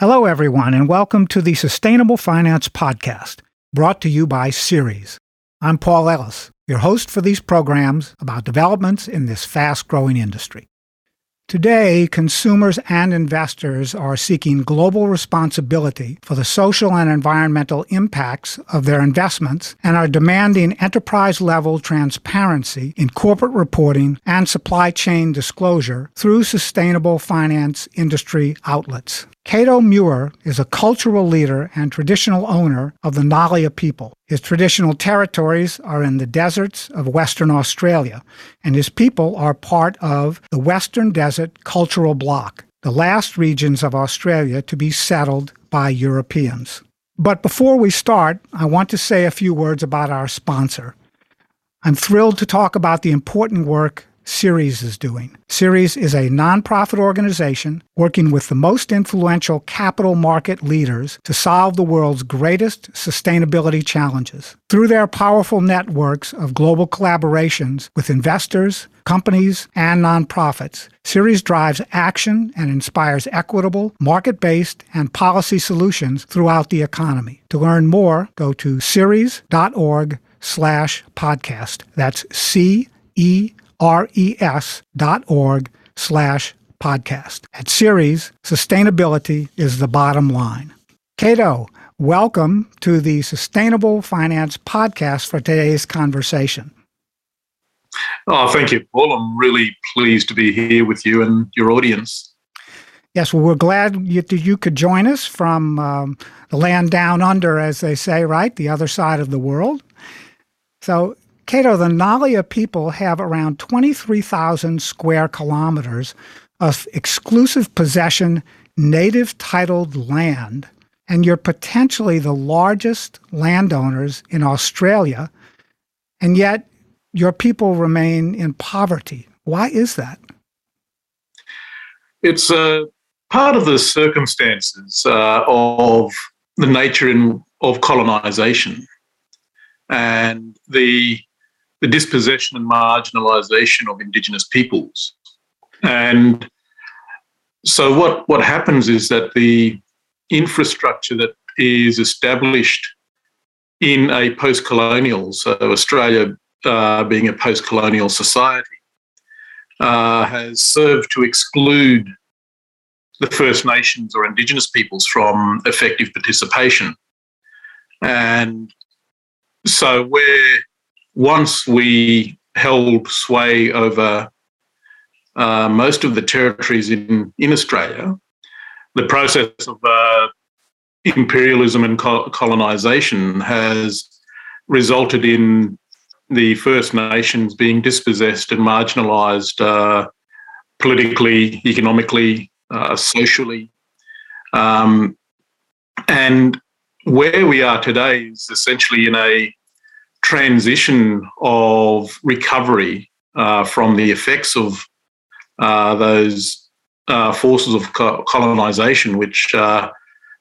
Hello, everyone, and welcome to the Sustainable Finance Podcast, brought to you by Ceres. I'm Paul Ellis, your host for these programs about developments in this fast growing industry. Today, consumers and investors are seeking global responsibility for the social and environmental impacts of their investments and are demanding enterprise level transparency in corporate reporting and supply chain disclosure through sustainable finance industry outlets. Kado Muir is a cultural leader and traditional owner of the Ngalia people. His traditional territories are in the deserts of Western Australia, and his people are part of the Western Desert Cultural Bloc, the last regions of Australia to be settled by Europeans. But before we start, I want to say a few words about our sponsor. I'm thrilled to talk about the important work Ceres is doing. Ceres is a nonprofit organization working with the most influential capital market leaders to solve the world's greatest sustainability challenges. Through their powerful networks of global collaborations with investors, companies, and nonprofits, Ceres drives action and inspires equitable, market based, and policy solutions throughout the economy. To learn more, go to ceres.org slash podcast. That's C E res.org slash podcast. At Ceres, sustainability is the bottom line. Kado, welcome to the Sustainable Finance Podcast for today's conversation. Oh, thank you, Paul. I'm really pleased to be here with you and your audience. Yes, well, we're glad you, you could join us from um, the land down under, as they say, right? The other side of the world. So, Kado, the Ngalia people have around 23,000 square kilometers of exclusive possession, native titled land, and you're potentially the largest landowners in Australia, and yet your people remain in poverty. Why is that? It's uh, part of the circumstances uh, of the nature in, of colonisation and the the dispossession and marginalisation of Indigenous peoples. And so what, what happens is that the infrastructure that is established in a post-colonial, so Australia uh, being a post-colonial society, uh, has served to exclude the First Nations or Indigenous peoples from effective participation. And so where once we held sway over uh, most of the territories in, in Australia, the process of uh, imperialism and colonisation has resulted in the First Nations being dispossessed and marginalised uh, politically, economically, uh, socially. Um, and where we are today is essentially in a transition of recovery uh, from the effects of uh, those uh, forces of co- colonization, which uh,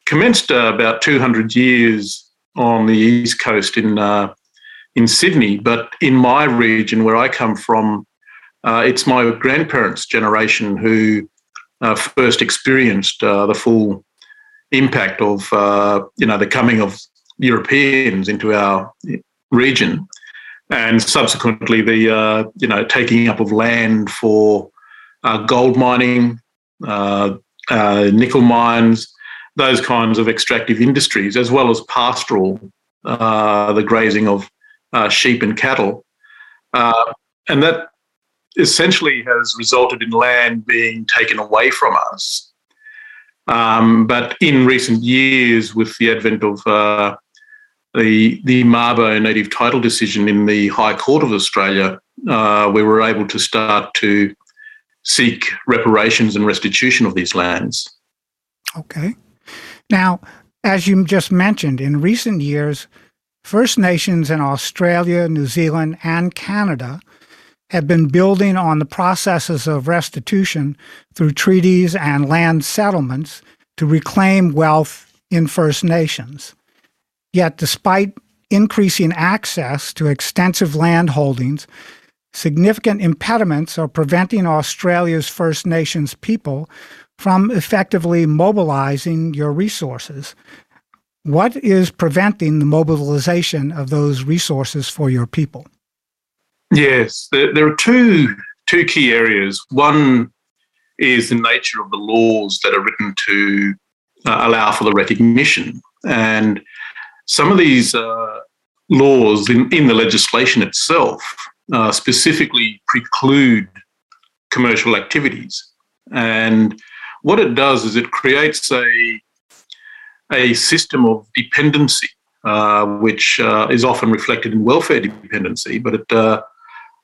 commenced uh, about 200 years on the east coast in uh, in Sydney. But in my region, where I come from, it's my grandparents' generation who first experienced the full impact of you know the coming of Europeans into our region, and subsequently the uh, you know taking up of land for uh, gold mining, uh, uh, nickel mines, those kinds of extractive industries, as well as pastoral, uh, the grazing of sheep and cattle, and that essentially has resulted in land being taken away from us. Um, but in recent years, with the advent of uh, the the Mabo native title decision in the High Court of Australia, uh, we were able to start to seek reparations and restitution of these lands. Okay. Now, as you just mentioned, in recent years, First Nations in Australia, New Zealand, and Canada have been building on the processes of restitution through treaties and land settlements to reclaim wealth in First Nations. Yet, despite increasing access to extensive land holdings, significant impediments are preventing Australia's First Nations people from effectively mobilizing your resources. What is preventing the mobilization of those resources for your people? Yes, there, there are two two key areas. One is the nature of the laws that are written to uh, allow for the recognition, and some of these uh, laws in, in the legislation itself uh, specifically preclude commercial activities. And what it does is it creates a, a system of dependency, uh, which uh, is often reflected in welfare dependency, but it uh,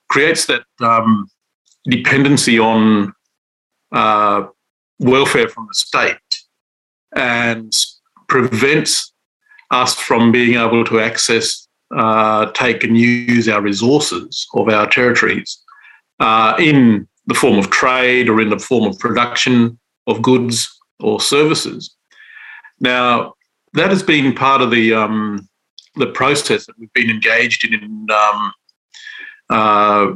creates that um, dependency on uh, welfare from the state and prevents us from being able to access, uh, take and use our resources of our territories uh, in the form of trade or in the form of production of goods or services. Now, that has been part of the um, the process that we've been engaged in in um, uh,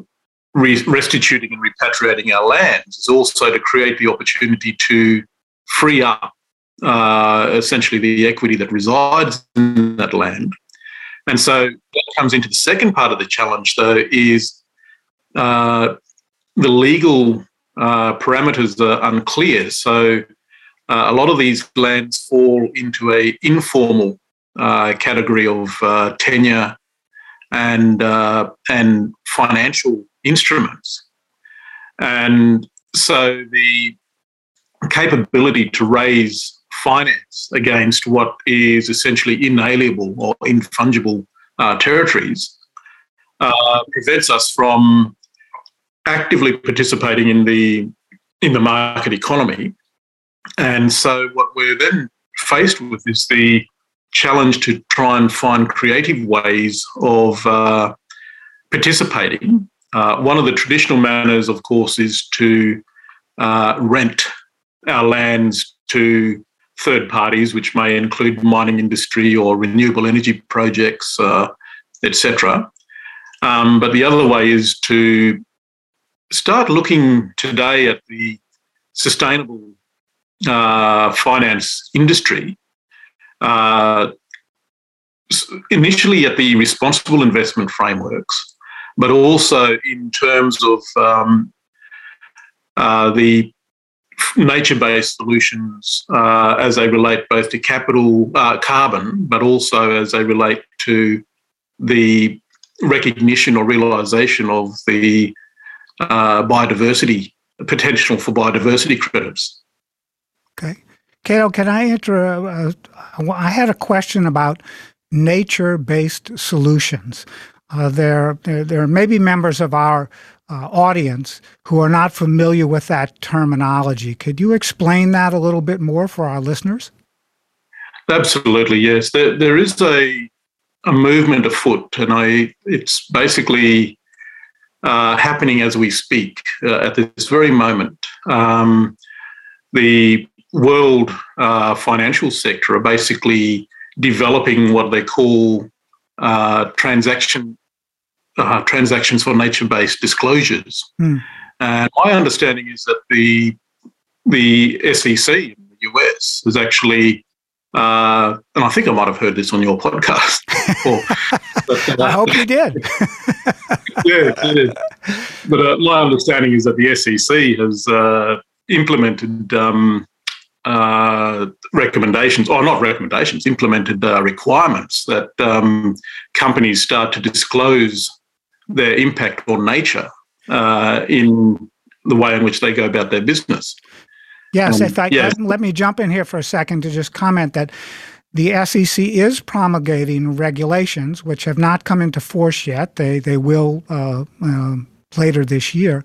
re- restituting and repatriating our lands. Is also to create the opportunity to free up uh, essentially the equity that resides in that land. And so that comes into the second part of the challenge, though, is uh, the legal uh, parameters are unclear. So uh, a lot of these lands fall into a informal uh, category of uh, tenure and and financial instruments, and so the capability to raise finance against what is essentially inalienable or infungible uh, territories uh, prevents us from actively participating in the in the market economy. And so, what we're then faced with is the challenge to try and find creative ways of uh, participating. Uh, one of the traditional manners, of course, is to uh, rent our lands to third parties, which may include mining industry or renewable energy projects, uh, etc. Um, but the other way is to start looking today at the sustainable uh, finance industry, uh, initially at the responsible investment frameworks, but also in terms of um, uh, the nature-based solutions uh, as they relate both to capital uh, carbon, but also as they relate to the recognition or realisation of the uh, biodiversity potential for biodiversity credits. Okay, Kado, can I enter? A, a, I had a question about nature-based solutions. Uh, there, there, there may be members of our uh, audience who are not familiar with that terminology. Could you explain that a little bit more for our listeners? Absolutely, yes. There, there is a a movement afoot, and I it's basically uh, happening as we speak uh, at this very moment. Um, the world uh, financial sector are basically developing what they call uh, transaction uh, transactions for nature-based disclosures. Hmm. And my understanding is that the the SEC in the US has actually, uh, and I think I might have heard this on your podcast. but, uh, I hope you did. yeah, yeah, But uh, my understanding is that the SEC has uh, implemented um, uh, recommendations, or not recommendations, implemented uh, requirements that um, companies start to disclose their impact on nature uh, in the way in which they go about their business. Yes, um, if I yes. let me jump in here for a second to just comment that the SEC is promulgating regulations which have not come into force yet. They they will uh, uh, later this year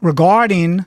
regarding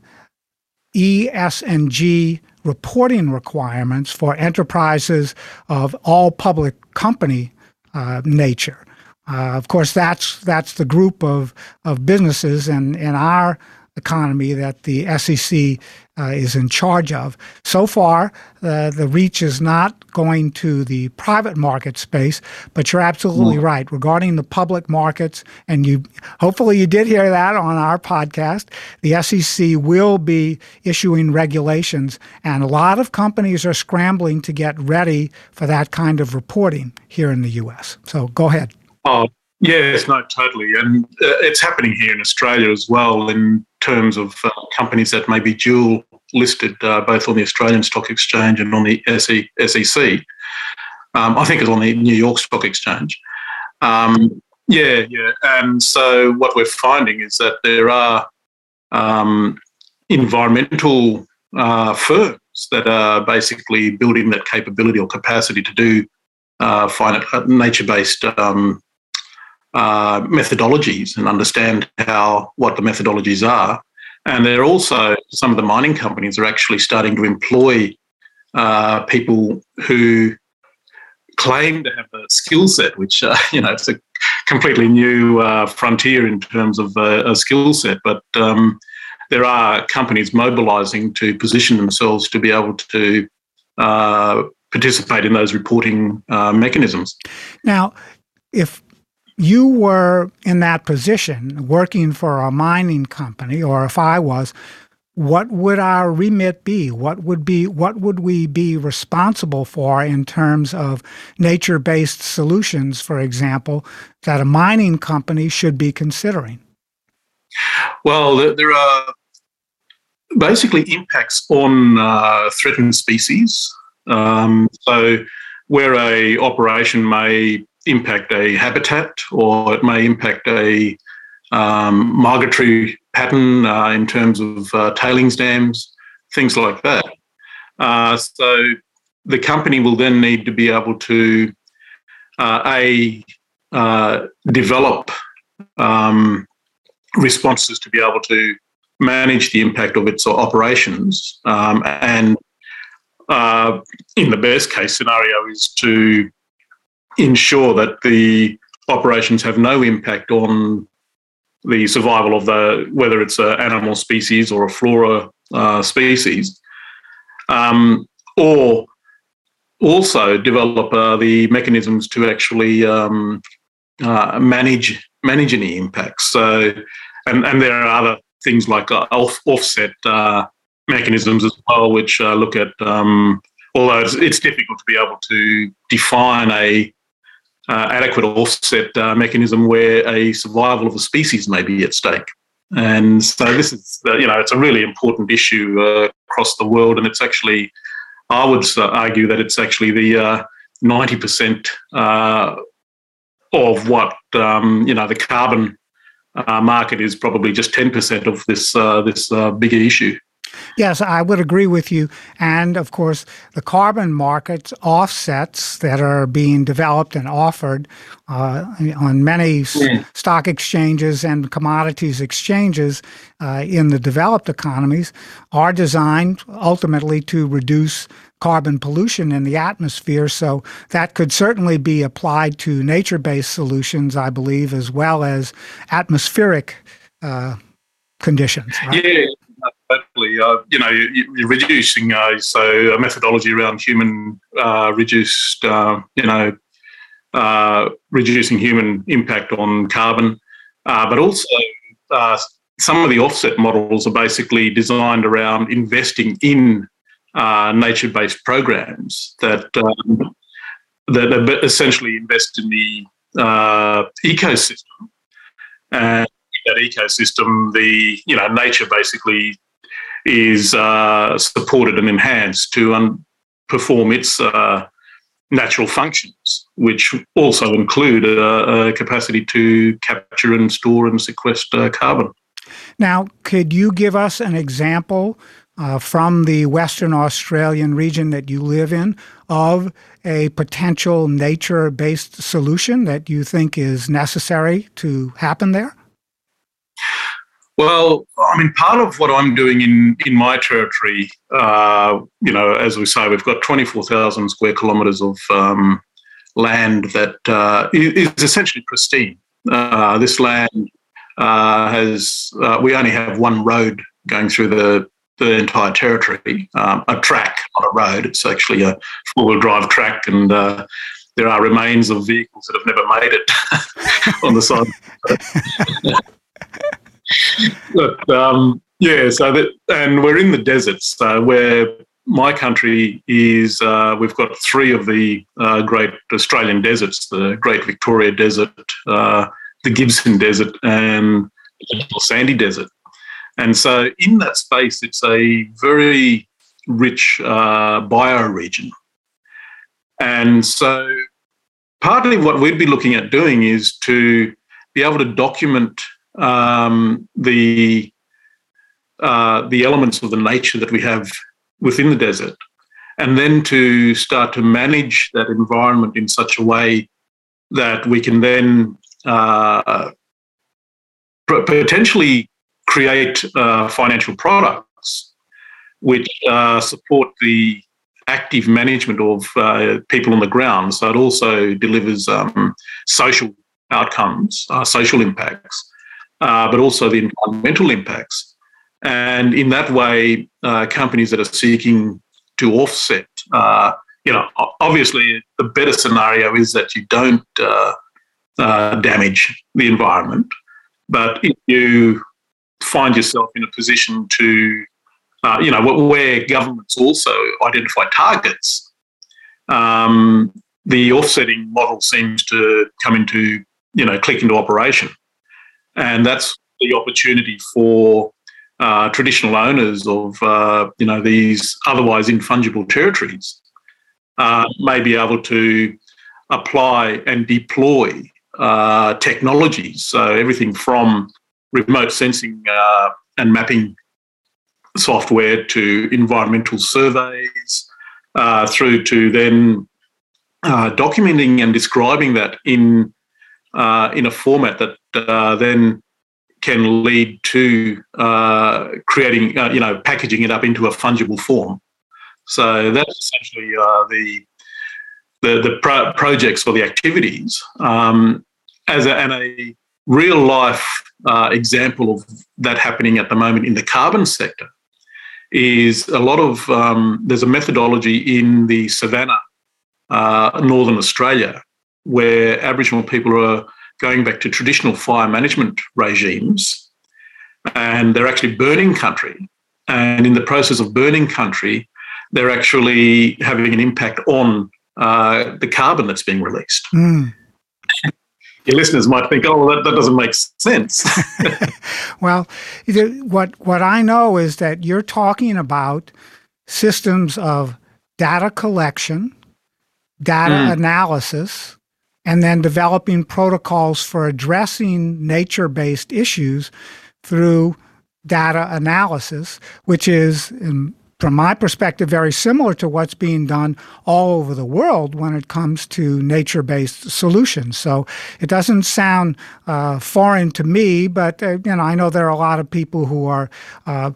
ESG reporting requirements for enterprises of all public company uh, nature. Uh, of course, that's that's the group of of businesses, and in our economy that the SEC uh, is in charge of. So far, uh, the reach is not going to the private market space, but you're absolutely mm. right regarding the public markets. And you, hopefully, you did hear that on our podcast. The SEC will be issuing regulations, and a lot of companies are scrambling to get ready for that kind of reporting here in the U.S. So go ahead. Oh, Yes, no, totally. And uh, it's happening here in Australia as well in terms of uh, companies that may be dual listed uh, both on the Australian Stock Exchange and on the SEC. Um, I think it's on the New York Stock Exchange. Um, yeah, yeah. And so what we're finding is that there are um, environmental uh, firms that are basically building that capability or capacity to do uh, uh nature-based um, uh, methodologies and understand how what the methodologies are. And they're also some of the mining companies are actually starting to employ uh, people who claim to have a skill set, which uh, you know it's a completely new uh, frontier in terms of uh, a skill set. But um, there are companies mobilising to position themselves to be able to uh, participate in those reporting mechanisms. Now, if you were in that position working for a mining company, or if I was, what would our remit be? What would be what would we be responsible for in terms of nature-based solutions, for example, that a mining company should be considering? Well, there are basically impacts on uh, threatened species. Um, so, where a operation may impact a habitat or it may impact a um, migratory pattern uh, in terms of uh, tailings dams, things like that. Uh, so the company will then need to be able to uh, a uh, develop um, responses to be able to manage the impact of its operations um, and uh, in the best case scenario is to ensure that the operations have no impact on the survival of the whether it's an animal species or a flora uh, species, um, or also develop uh, the mechanisms to actually um, uh, manage manage any impacts. So, and, and there are other things like uh, off, offset uh, mechanisms as well, which uh, look at um, although it's, it's, difficult to be able to define a uh, adequate offset uh, mechanism where a survival of a species may be at stake. And so this is, uh, you know, it's a really important issue uh, across the world, and it's actually, I would argue that it's actually the uh, ninety percent uh, of what um, you know the carbon market is probably just ten percent of this this bigger issue. Yes, I would agree with you. And of course, the carbon markets offsets that are being developed and offered uh, on many yeah. stock exchanges and commodities exchanges uh, in the developed economies are designed ultimately to reduce carbon pollution in the atmosphere. So that could certainly be applied to nature based solutions, I believe, as well as atmospheric uh, conditions. Right? Yeah, totally. Uh, you know, you, are reducing, uh, so a methodology around human uh, reduced, uh, you know, uh, reducing human impact on carbon, uh, but also some of the offset models are basically designed around investing in nature-based programs that um, that essentially invest in the ecosystem and that ecosystem, the you know nature basically is uh, supported and enhanced to un- perform its uh, natural functions, which also include a, a, capacity to capture and store and sequester carbon. Now, could you give us an example uh, from the Western Australian region that you live in of a potential nature based solution that you think is necessary to happen there? Well, I mean, part of what I'm doing in, in my territory, uh, you know, as we say, we've got 24,000 square kilometres of um, land that uh, is essentially pristine. Uh, this land uh, has uh, we only have one road going through the the entire territory, um, a track, not a road. It's actually a four wheel drive track, and uh, there are remains of vehicles that have never made it on the side. but um, yeah, so that, and we're in the deserts so where my country is. Uh, we've got three of the uh, great Australian deserts: the Great Victoria Desert, uh, the Gibson Desert, and the Sandy Desert. And so, in that space, it's a very rich uh, bioregion. And so, partly what we'd be looking at doing is to be able to document um, the uh, the elements of the nature that we have within the desert, and then to start to manage that environment in such a way that we can then uh, potentially create uh, financial products which uh, support the active management of uh, people on the ground. So it also delivers um, social outcomes, uh, social impacts, uh, but also the environmental impacts. And in that way, uh, companies that are seeking to offset, you know, obviously the better scenario is that you don't damage the environment. But if you find yourself in a position to, uh, you know, where governments also identify targets, um, the offsetting model seems to come into, you know, click into operation. And that's the opportunity for uh, traditional owners of, uh, you know, these otherwise infungible territories uh, may be able to apply and deploy uh, technologies. So everything from remote sensing uh, and mapping software to environmental surveys uh, through to then documenting and describing that in in a format that uh, then can lead to uh, creating you know packaging it up into a fungible form. So that's essentially the the, the pro- projects or the activities um, as a, and a real life uh, example of that happening at the moment in the carbon sector is a lot of um, there's a methodology in the savannah, uh, northern Australia, where Aboriginal people are going back to traditional fire management regimes, and they're actually burning country. And in the process of burning country, they're actually having an impact on uh, the carbon that's being released. Mm your listeners might think, oh, that, that doesn't make sense. well, what, what I know is that you're talking about systems of data collection, data mm. analysis, and then developing protocols for addressing nature based issues through data analysis, which is, in from my perspective, very similar to what's being done all over the world when it comes to nature based solutions. So it doesn't sound uh, foreign to me, but uh, you know, I know there are a lot of people who are. Uh,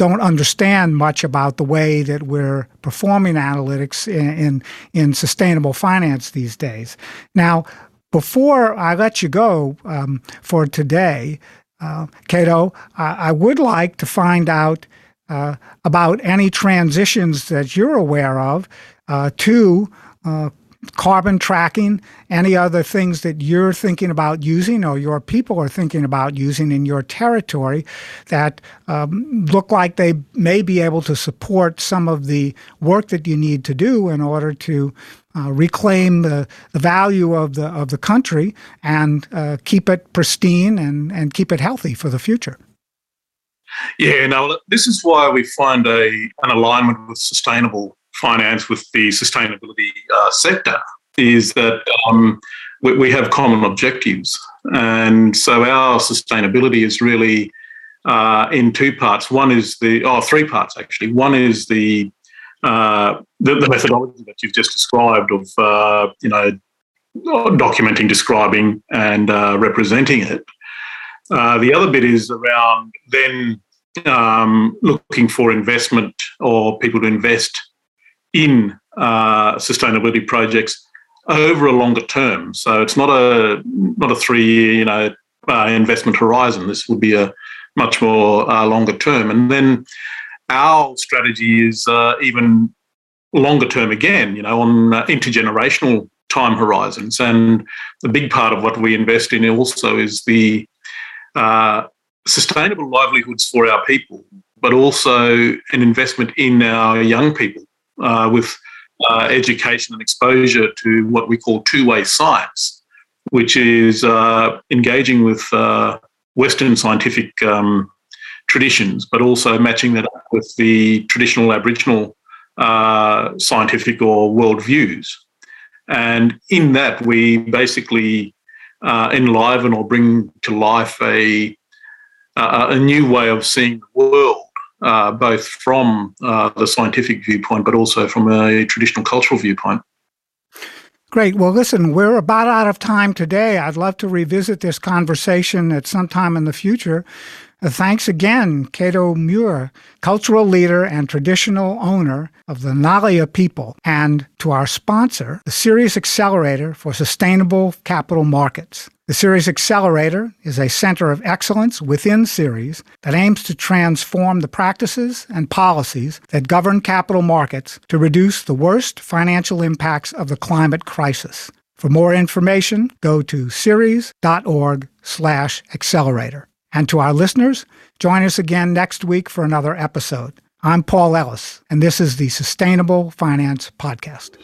don't understand much about the way that we're performing analytics in, in, in sustainable finance these days. Now, before I let you go um, for today, uh, Kado, I, I would like to find out uh, about any transitions that you're aware of uh, to uh, carbon tracking, any other things that you're thinking about using or your people are thinking about using in your territory that um, look like they may be able to support some of the work that you need to do in order to uh, reclaim the, the value of the of the country and uh, keep it pristine and, and keep it healthy for the future. Yeah, no, this is why we find a an alignment with sustainable finance with the sustainability uh, sector is that um, we, we, have common objectives, and so our sustainability is really uh, in two parts. One is the oh, three parts actually. One is the uh, the, the, methodology that you've just described of uh, you know documenting, describing, and uh, representing it. Uh, the other bit is around then um, looking for investment or people to invest in uh, sustainability projects over a longer term. So it's not a not a three year, you know, uh, investment horizon. This would be a much more uh, longer term. And then our strategy is uh, even longer term again, you know, on uh, intergenerational time horizons. And the big part of what we invest in also is the uh, sustainable livelihoods for our people, but also an investment in our young people uh, with uh, education and exposure to what we call two way science, which is uh, engaging with uh, Western scientific um, traditions, but also matching that up with the traditional Aboriginal uh, scientific or worldviews. And in that, we basically uh, enliven or bring to life a, a new way of seeing the world, uh, both from uh, the scientific viewpoint, but also from a traditional cultural viewpoint. Great. Well, listen, we're about out of time today. I'd love to revisit this conversation at some time in the future. Uh, thanks again, Kado Muir, cultural leader and traditional owner of the Ngalia people, and to our sponsor, the Ceres Accelerator for Sustainable Capital Markets. The Ceres Accelerator is a center of excellence within Ceres that aims to transform the practices and policies that govern capital markets to reduce the worst financial impacts of the climate crisis. For more information, go to ceres.org/accelerator. And to our listeners, join us again next week for another episode. I'm Paul Ellis, and this is the Sustainable Finance Podcast.